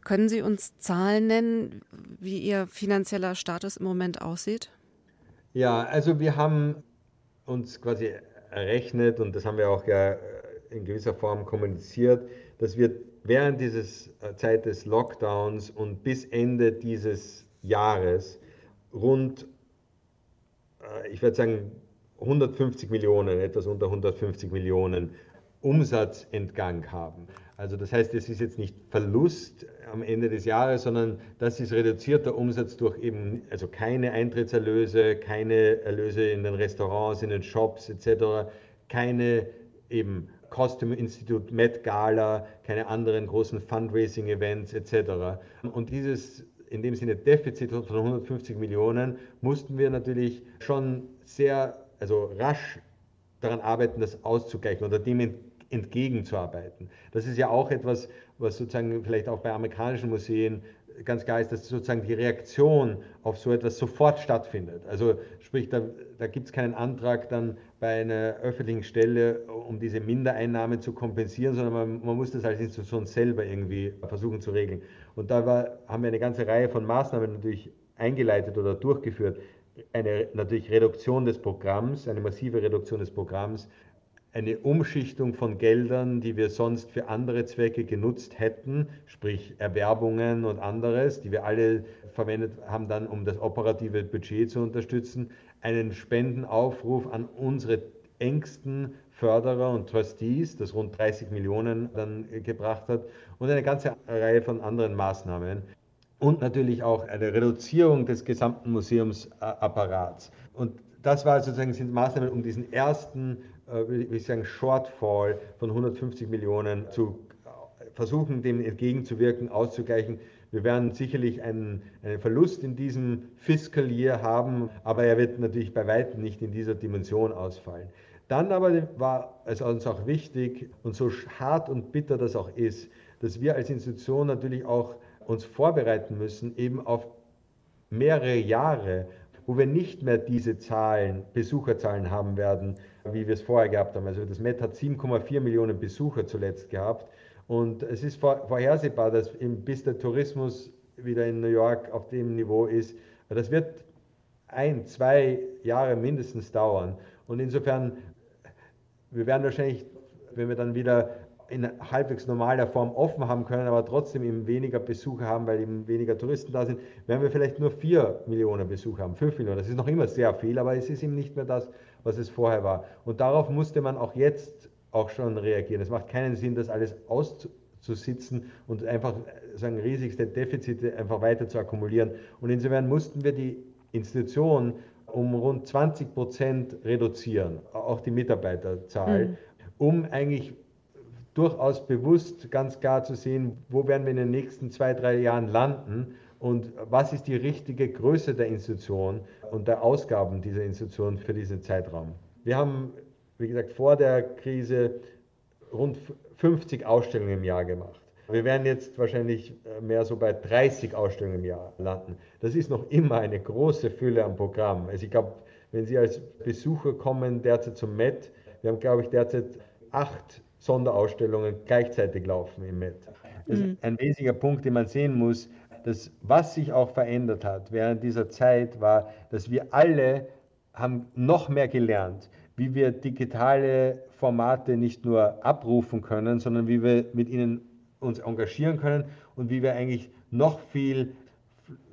Können Sie uns Zahlen nennen, wie Ihr finanzieller Status im Moment aussieht? Ja, also wir haben uns quasi errechnet und das haben wir auch ja äh, in gewisser Form kommuniziert, dass wir während dieses äh, Zeit des Lockdowns und bis Ende dieses Jahres rund, äh, ich würde sagen, 150 Millionen, etwas unter 150 Millionen Umsatzentgang haben. Also das heißt, es ist jetzt nicht Verlust am Ende des Jahres, sondern das ist reduzierter Umsatz durch eben also keine Eintrittserlöse, keine Erlöse in den Restaurants, in den Shops etc., keine eben Costume Institute, Met Gala, keine anderen großen Fundraising Events etc. Und dieses in dem Sinne Defizit von 150 Millionen mussten wir natürlich schon sehr also rasch daran arbeiten, das auszugleichen oder dem entgegenzuarbeiten. Das ist ja auch etwas, was sozusagen vielleicht auch bei amerikanischen Museen ganz klar ist, dass sozusagen die Reaktion auf so etwas sofort stattfindet. Also sprich, da, da gibt es keinen Antrag dann bei einer öffentlichen Stelle, um diese Mindereinnahmen zu kompensieren, sondern man, man muss das als Institution selber irgendwie versuchen zu regeln. Und da war, haben wir eine ganze Reihe von Maßnahmen natürlich eingeleitet oder durchgeführt. Eine natürlich Reduktion des Programms, eine massive Reduktion des Programms, eine Umschichtung von Geldern, die wir sonst für andere Zwecke genutzt hätten, sprich Erwerbungen und anderes, die wir alle verwendet haben, dann um das operative Budget zu unterstützen, einen Spendenaufruf an unsere engsten Förderer und Trustees, das rund 30 Millionen dann gebracht hat, und eine ganze Reihe von anderen Maßnahmen. Und natürlich auch eine Reduzierung des gesamten Museumsapparats. Und das war sozusagen sind Maßnahmen, um diesen ersten will ich sagen, Shortfall von 150 Millionen zu versuchen, dem entgegenzuwirken, auszugleichen. Wir werden sicherlich einen, einen Verlust in diesem Fiscal Year haben, aber er wird natürlich bei weitem nicht in dieser Dimension ausfallen. Dann aber war es uns auch wichtig und so hart und bitter das auch ist, dass wir als Institution natürlich auch uns vorbereiten müssen, eben auf mehrere Jahre, wo wir nicht mehr diese Zahlen, Besucherzahlen haben werden, wie wir es vorher gehabt haben. Also das Met hat 7,4 Millionen Besucher zuletzt gehabt. Und es ist vorhersehbar, dass bis der Tourismus wieder in New York auf dem Niveau ist, das wird ein, zwei Jahre mindestens dauern. Und insofern, wir werden wahrscheinlich, wenn wir dann wieder in halbwegs normaler Form offen haben können, aber trotzdem eben weniger Besucher haben, weil eben weniger Touristen da sind, werden wir vielleicht nur vier Millionen Besucher haben, fünf Millionen. Das ist noch immer sehr viel, aber es ist eben nicht mehr das, was es vorher war. Und darauf musste man auch jetzt auch schon reagieren. Es macht keinen Sinn, das alles auszusitzen und einfach sagen, riesigste Defizite einfach weiter zu akkumulieren. Und insofern mussten wir die Institution um rund 20 Prozent reduzieren, auch die Mitarbeiterzahl, mhm. um eigentlich durchaus bewusst ganz klar zu sehen, wo werden wir in den nächsten zwei, drei Jahren landen und was ist die richtige Größe der Institution und der Ausgaben dieser Institution für diesen Zeitraum. Wir haben, wie gesagt, vor der Krise rund 50 Ausstellungen im Jahr gemacht. Wir werden jetzt wahrscheinlich äh, mehr so bei 30 Ausstellungen im Jahr landen. Das ist noch immer eine große Fülle am Programm. Also ich glaube, wenn Sie als Besucher kommen derzeit zum Met, wir haben, glaube ich, derzeit acht Sonderausstellungen gleichzeitig laufen im Met. Das ist mhm. ein wesentlicher Punkt, den man sehen muss, dass was sich auch verändert hat während dieser Zeit war, dass wir alle haben noch mehr gelernt, wie wir digitale Formate nicht nur abrufen können, sondern wie wir mit ihnen uns engagieren können und wie wir eigentlich noch viel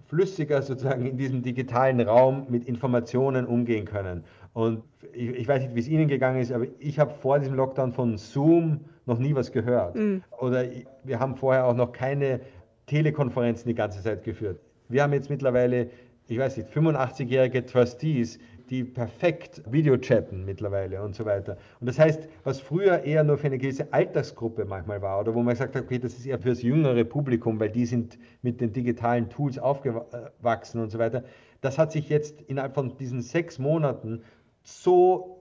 flüssiger sozusagen in diesem digitalen Raum mit Informationen umgehen können. Und ich, ich weiß nicht, wie es Ihnen gegangen ist, aber ich habe vor diesem Lockdown von Zoom noch nie was gehört. Mhm. Oder wir haben vorher auch noch keine Telekonferenzen die ganze Zeit geführt. Wir haben jetzt mittlerweile, ich weiß nicht, 85-jährige Trustees, die perfekt Videochatten mittlerweile und so weiter. Und das heißt, was früher eher nur für eine gewisse Altersgruppe manchmal war oder wo man gesagt hat, okay, das ist eher fürs jüngere Publikum, weil die sind mit den digitalen Tools aufgewachsen und so weiter, das hat sich jetzt innerhalb von diesen sechs Monaten so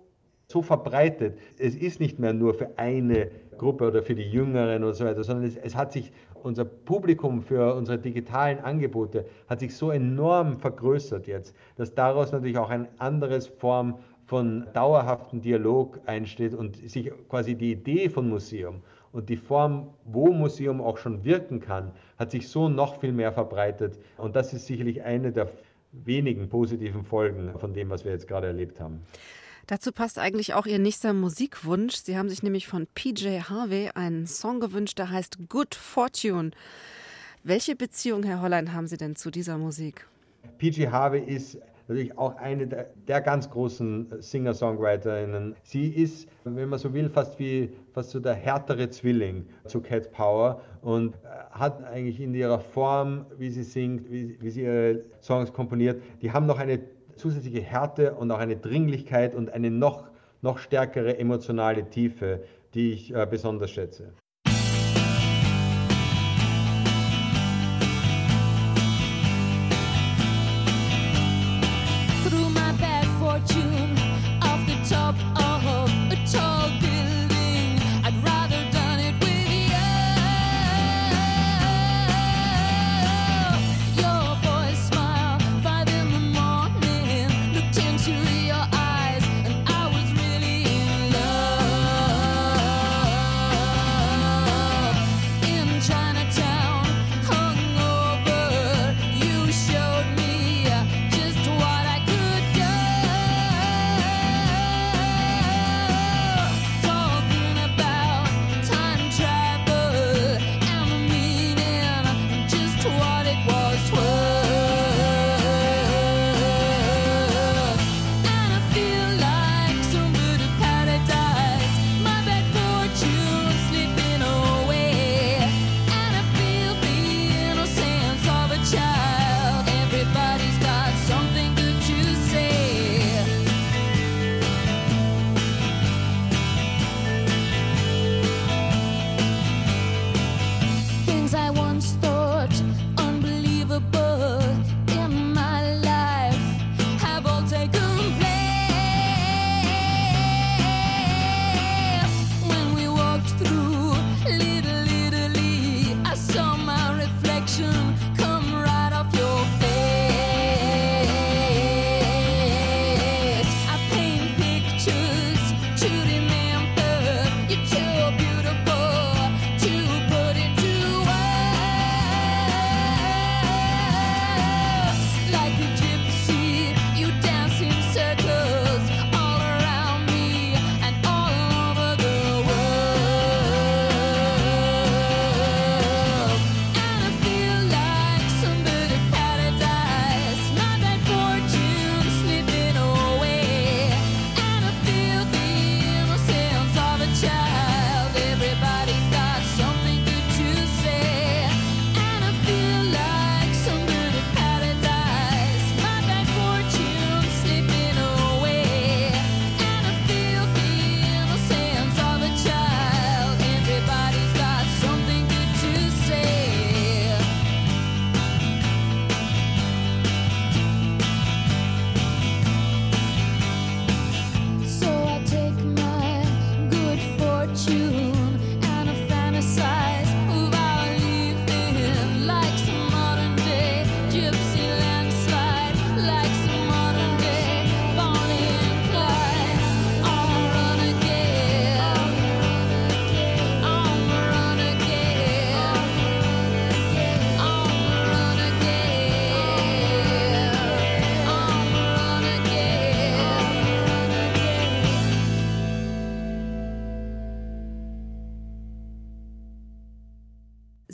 so verbreitet. Es ist nicht mehr nur für eine Gruppe oder für die Jüngeren und so weiter, sondern es, es, hat sich unser Publikum für unsere digitalen Angebote hat sich so enorm vergrößert jetzt, dass daraus natürlich auch eine andere Form von dauerhaften Dialog einsteht und sich quasi die Idee von Museum und die Form, wo Museum auch schon wirken kann, hat sich so noch viel mehr verbreitet. Und das ist sicherlich eine der wenigen positiven Folgen von dem, was wir jetzt gerade erlebt haben. Dazu passt eigentlich auch Ihr nächster Musikwunsch. Sie haben sich nämlich von PJ Harvey einen Song gewünscht, der heißt Good Fortune. Welche Beziehung, Herr Hollein, haben Sie denn zu dieser Musik? PJ Harvey ist natürlich auch eine der, der ganz großen Singer-Songwriterinnen. Sie ist, wenn man so will, fast wie fast so der härtere Zwilling zu Cat Power und äh, hat eigentlich in ihrer Form, wie sie singt, wie, wie sie ihre Songs komponiert, die haben noch eine zusätzliche Härte und auch eine Dringlichkeit und eine noch, noch stärkere emotionale Tiefe, die ich äh, besonders schätze.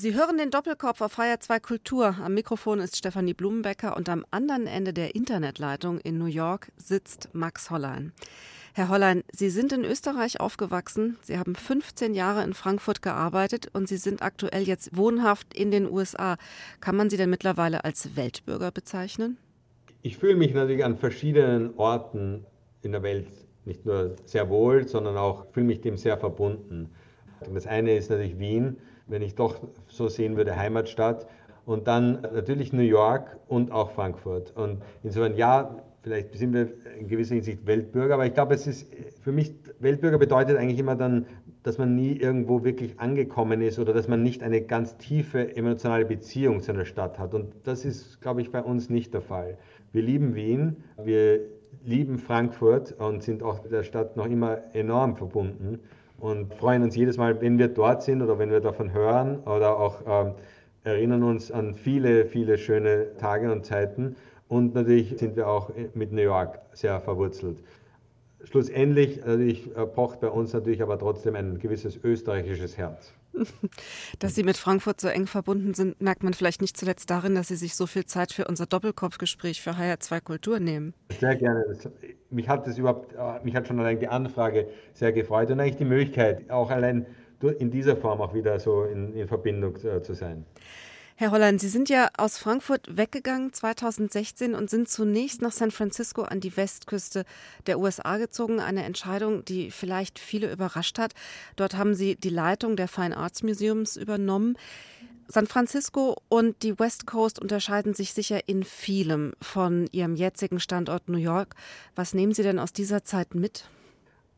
Sie hören den Doppelkopf auf Feier 2 Kultur. Am Mikrofon ist Stefanie Blumenbecker und am anderen Ende der Internetleitung in New York sitzt Max Hollein. Herr Hollein, Sie sind in Österreich aufgewachsen. Sie haben 15 Jahre in Frankfurt gearbeitet und Sie sind aktuell jetzt wohnhaft in den USA. Kann man Sie denn mittlerweile als Weltbürger bezeichnen? Ich fühle mich natürlich an verschiedenen Orten in der Welt nicht nur sehr wohl, sondern auch fühle mich dem sehr verbunden. Das eine ist natürlich Wien wenn ich doch so sehen würde, Heimatstadt. Und dann natürlich New York und auch Frankfurt. Und insofern, ja, vielleicht sind wir in gewisser Hinsicht Weltbürger, aber ich glaube, es ist für mich, Weltbürger bedeutet eigentlich immer dann, dass man nie irgendwo wirklich angekommen ist oder dass man nicht eine ganz tiefe emotionale Beziehung zu einer Stadt hat. Und das ist, glaube ich, bei uns nicht der Fall. Wir lieben Wien, wir lieben Frankfurt und sind auch der Stadt noch immer enorm verbunden und freuen uns jedes Mal, wenn wir dort sind oder wenn wir davon hören oder auch ähm, erinnern uns an viele, viele schöne Tage und Zeiten. Und natürlich sind wir auch mit New York sehr verwurzelt. Schlussendlich natürlich, äh, pocht bei uns natürlich aber trotzdem ein gewisses österreichisches Herz. Dass Sie mit Frankfurt so eng verbunden sind, merkt man vielleicht nicht zuletzt darin, dass Sie sich so viel Zeit für unser Doppelkopfgespräch für HR2 Kultur nehmen. Sehr gerne. Mich hat das überhaupt, äh, mich hat schon allein die Anfrage sehr gefreut und eigentlich die Möglichkeit, auch allein in dieser Form auch wieder so in, in Verbindung äh, zu sein. Herr Holland, Sie sind ja aus Frankfurt weggegangen 2016 und sind zunächst nach San Francisco an die Westküste der USA gezogen. Eine Entscheidung, die vielleicht viele überrascht hat. Dort haben Sie die Leitung der Fine Arts Museums übernommen. San Francisco und die West Coast unterscheiden sich sicher in vielem von Ihrem jetzigen Standort New York. Was nehmen Sie denn aus dieser Zeit mit?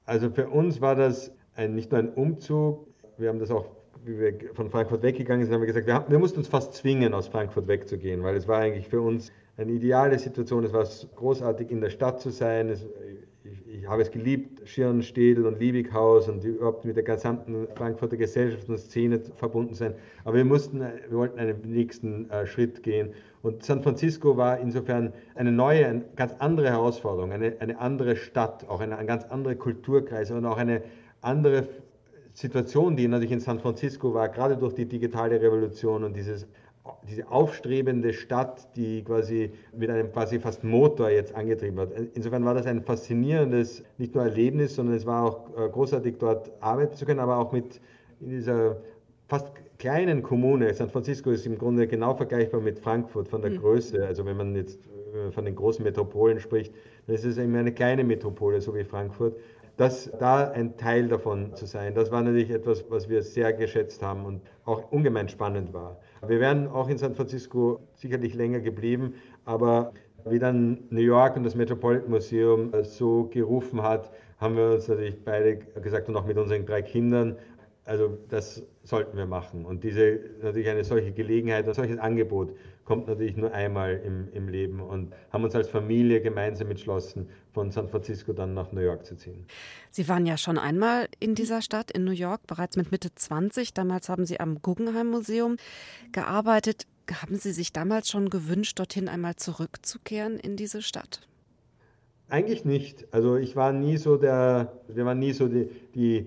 Also für uns war das ein, nicht nur ein Umzug, wir haben das auch wie wir von Frankfurt weggegangen sind, haben wir gesagt, wir, haben, wir mussten uns fast zwingen, aus Frankfurt wegzugehen, weil es war eigentlich für uns eine ideale Situation. Es war großartig, in der Stadt zu sein. Es, ich, ich, habe es geliebt, Schirn, Städel und Liebighaus und überhaupt mit der gesamten Frankfurter Gesellschaft und Szene verbunden sein. Aber wir mussten, wir wollten einen nächsten äh, Schritt gehen. Und San Francisco war insofern eine neue, eine ganz andere Herausforderung, eine, eine andere Stadt, auch eine, ein ganz anderer Kulturkreis und auch eine andere Situation, die natürlich in San Francisco war, gerade durch die digitale Revolution und dieses, diese aufstrebende Stadt, die quasi mit einem quasi fast Motor jetzt angetrieben hat. Insofern war das ein faszinierendes, nicht nur Erlebnis, sondern es war auch äh, großartig dort arbeiten zu können, aber auch mit in dieser fast kleinen Kommune. San Francisco ist im Grunde genau vergleichbar mit Frankfurt von der mhm. Größe. Also wenn man jetzt äh, von den großen Metropolen spricht, dann ist es eben eine kleine Metropole, so wie Frankfurt das, da ein Teil davon zu sein, das war natürlich etwas, was wir sehr geschätzt haben und auch ungemein spannend war. Wir wären auch in San Francisco sicherlich länger geblieben, aber wie dann New York und das Metropolitan Museum so gerufen hat, haben wir uns natürlich beide gesagt und auch mit unseren drei Kindern, also das sollten wir machen. Und diese natürlich eine solche Gelegenheit, ein solches Angebot kommt natürlich nur einmal im, im Leben und haben uns als Familie gemeinsam entschlossen, von San Francisco dann nach New York zu ziehen. Sie waren ja schon einmal in dieser Stadt, in New York, bereits mit Mitte 20. Damals haben Sie am Guggenheim Museum gearbeitet. Haben Sie sich damals schon gewünscht, dorthin einmal zurückzukehren in diese Stadt? Eigentlich nicht. Also ich war nie so der, wir waren nie so die, die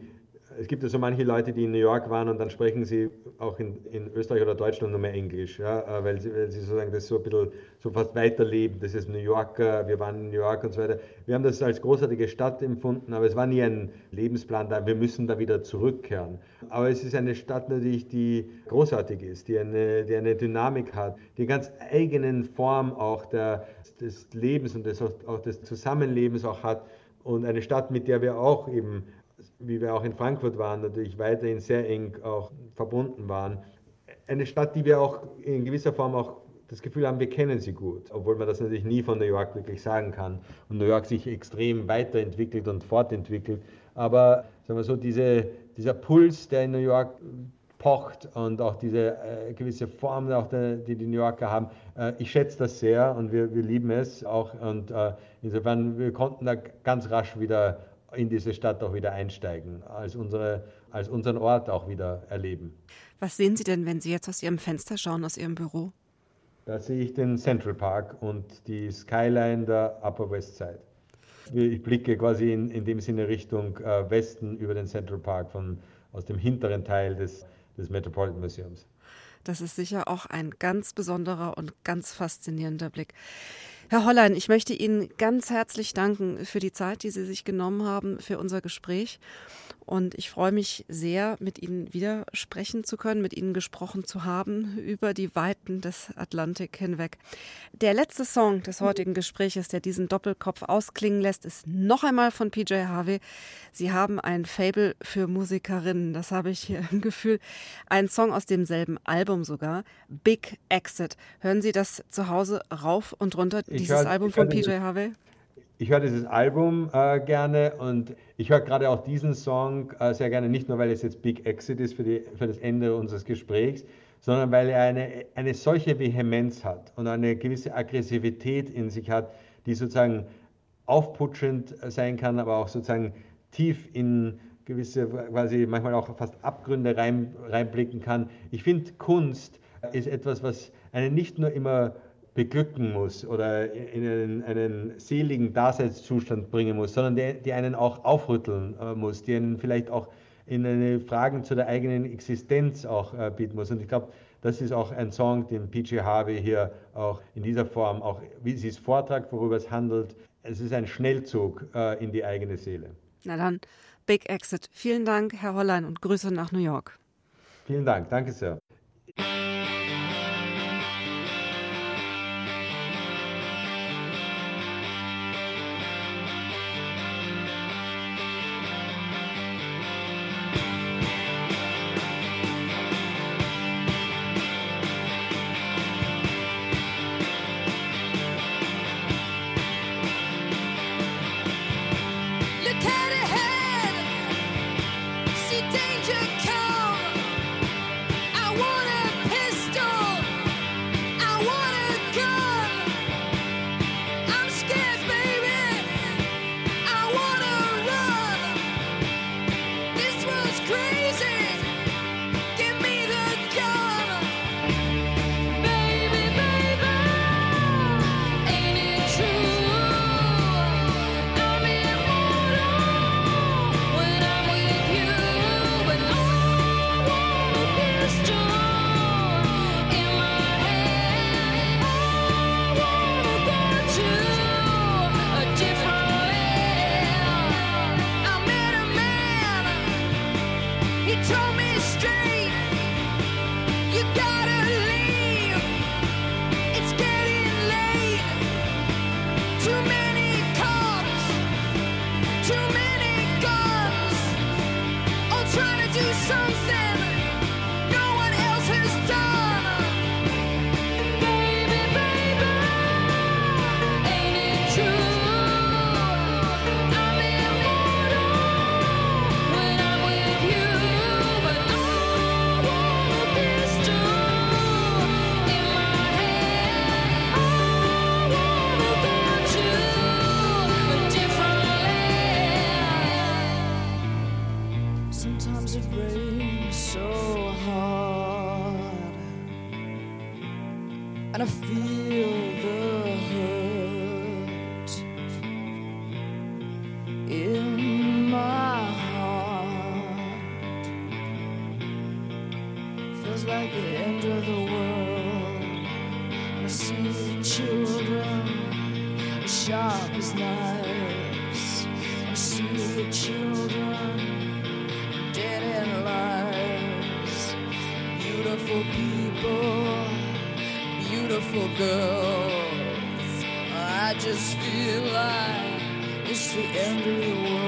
es gibt ja so manche Leute, die in New York waren und dann sprechen sie auch in, in Österreich oder Deutschland nur mehr Englisch, ja, äh, weil, sie, weil sie sozusagen das so ein bisschen so fast weiterleben. Das ist New Yorker, wir waren in New York und so weiter. Wir haben das als großartige Stadt empfunden, aber es war nie ein Lebensplan da, wir müssen da wieder zurückkehren. Aber es ist eine Stadt natürlich, die großartig ist, die eine, die eine Dynamik hat, die ganz eigenen Form auch der, des Lebens und des, auch des Zusammenlebens auch hat und eine Stadt, mit der wir auch eben wie wir auch in Frankfurt waren, natürlich weiterhin sehr eng auch verbunden waren. Eine Stadt, die wir auch in gewisser Form auch das Gefühl haben, wir kennen sie gut, obwohl man das natürlich nie von New York wirklich sagen kann und New York sich extrem weiterentwickelt und fortentwickelt. Aber sagen wir so, diese, dieser Puls, der in New York pocht und auch diese äh, gewisse Form, auch der, die die New Yorker haben, äh, ich schätze das sehr und wir, wir lieben es auch und äh, insofern wir konnten da ganz rasch wieder in diese Stadt auch wieder einsteigen, als, unsere, als unseren Ort auch wieder erleben. Was sehen Sie denn, wenn Sie jetzt aus Ihrem Fenster schauen, aus Ihrem Büro? Da sehe ich den Central Park und die Skyline der Upper West Side. Ich blicke quasi in, in dem Sinne Richtung äh, Westen über den Central Park von, aus dem hinteren Teil des, des Metropolitan Museums. Das ist sicher auch ein ganz besonderer und ganz faszinierender Blick. Herr Hollein, ich möchte Ihnen ganz herzlich danken für die Zeit, die Sie sich genommen haben für unser Gespräch. Und ich freue mich sehr, mit Ihnen wieder sprechen zu können, mit Ihnen gesprochen zu haben über die Weiten des Atlantik hinweg. Der letzte Song des heutigen Gespräches, der diesen Doppelkopf ausklingen lässt, ist noch einmal von PJ Harvey. Sie haben ein Fable für Musikerinnen, das habe ich hier im Gefühl. Ein Song aus demselben Album sogar, Big Exit. Hören Sie das zu Hause rauf und runter, Ich dieses hör- Album von PJ Harvey? Ich höre dieses Album äh, gerne und ich höre gerade auch diesen Song äh, sehr gerne, nicht nur weil es jetzt Big Exit ist für, die, für das Ende unseres Gesprächs, sondern weil er eine, eine solche Vehemenz hat und eine gewisse Aggressivität in sich hat, die sozusagen aufputschend sein kann, aber auch sozusagen tief in gewisse, quasi manchmal auch fast Abgründe rein, reinblicken kann. Ich finde, Kunst ist etwas, was einen nicht nur immer beglücken muss oder in einen, einen seligen Daseinszustand bringen muss, sondern die, die einen auch aufrütteln äh, muss, die einen vielleicht auch in eine Fragen zu der eigenen Existenz auch äh, bieten muss. Und ich glaube, das ist auch ein Song, den PJ Harvey hier auch in dieser Form, auch wie sie es vortragt, worüber es handelt. Es ist ein Schnellzug äh, in die eigene Seele. Na dann, Big Exit. Vielen Dank, Herr Hollein, und Grüße nach New York. Vielen Dank, danke sehr. I see children dead lives. Beautiful people, beautiful girls. I just feel like it's the end of the world.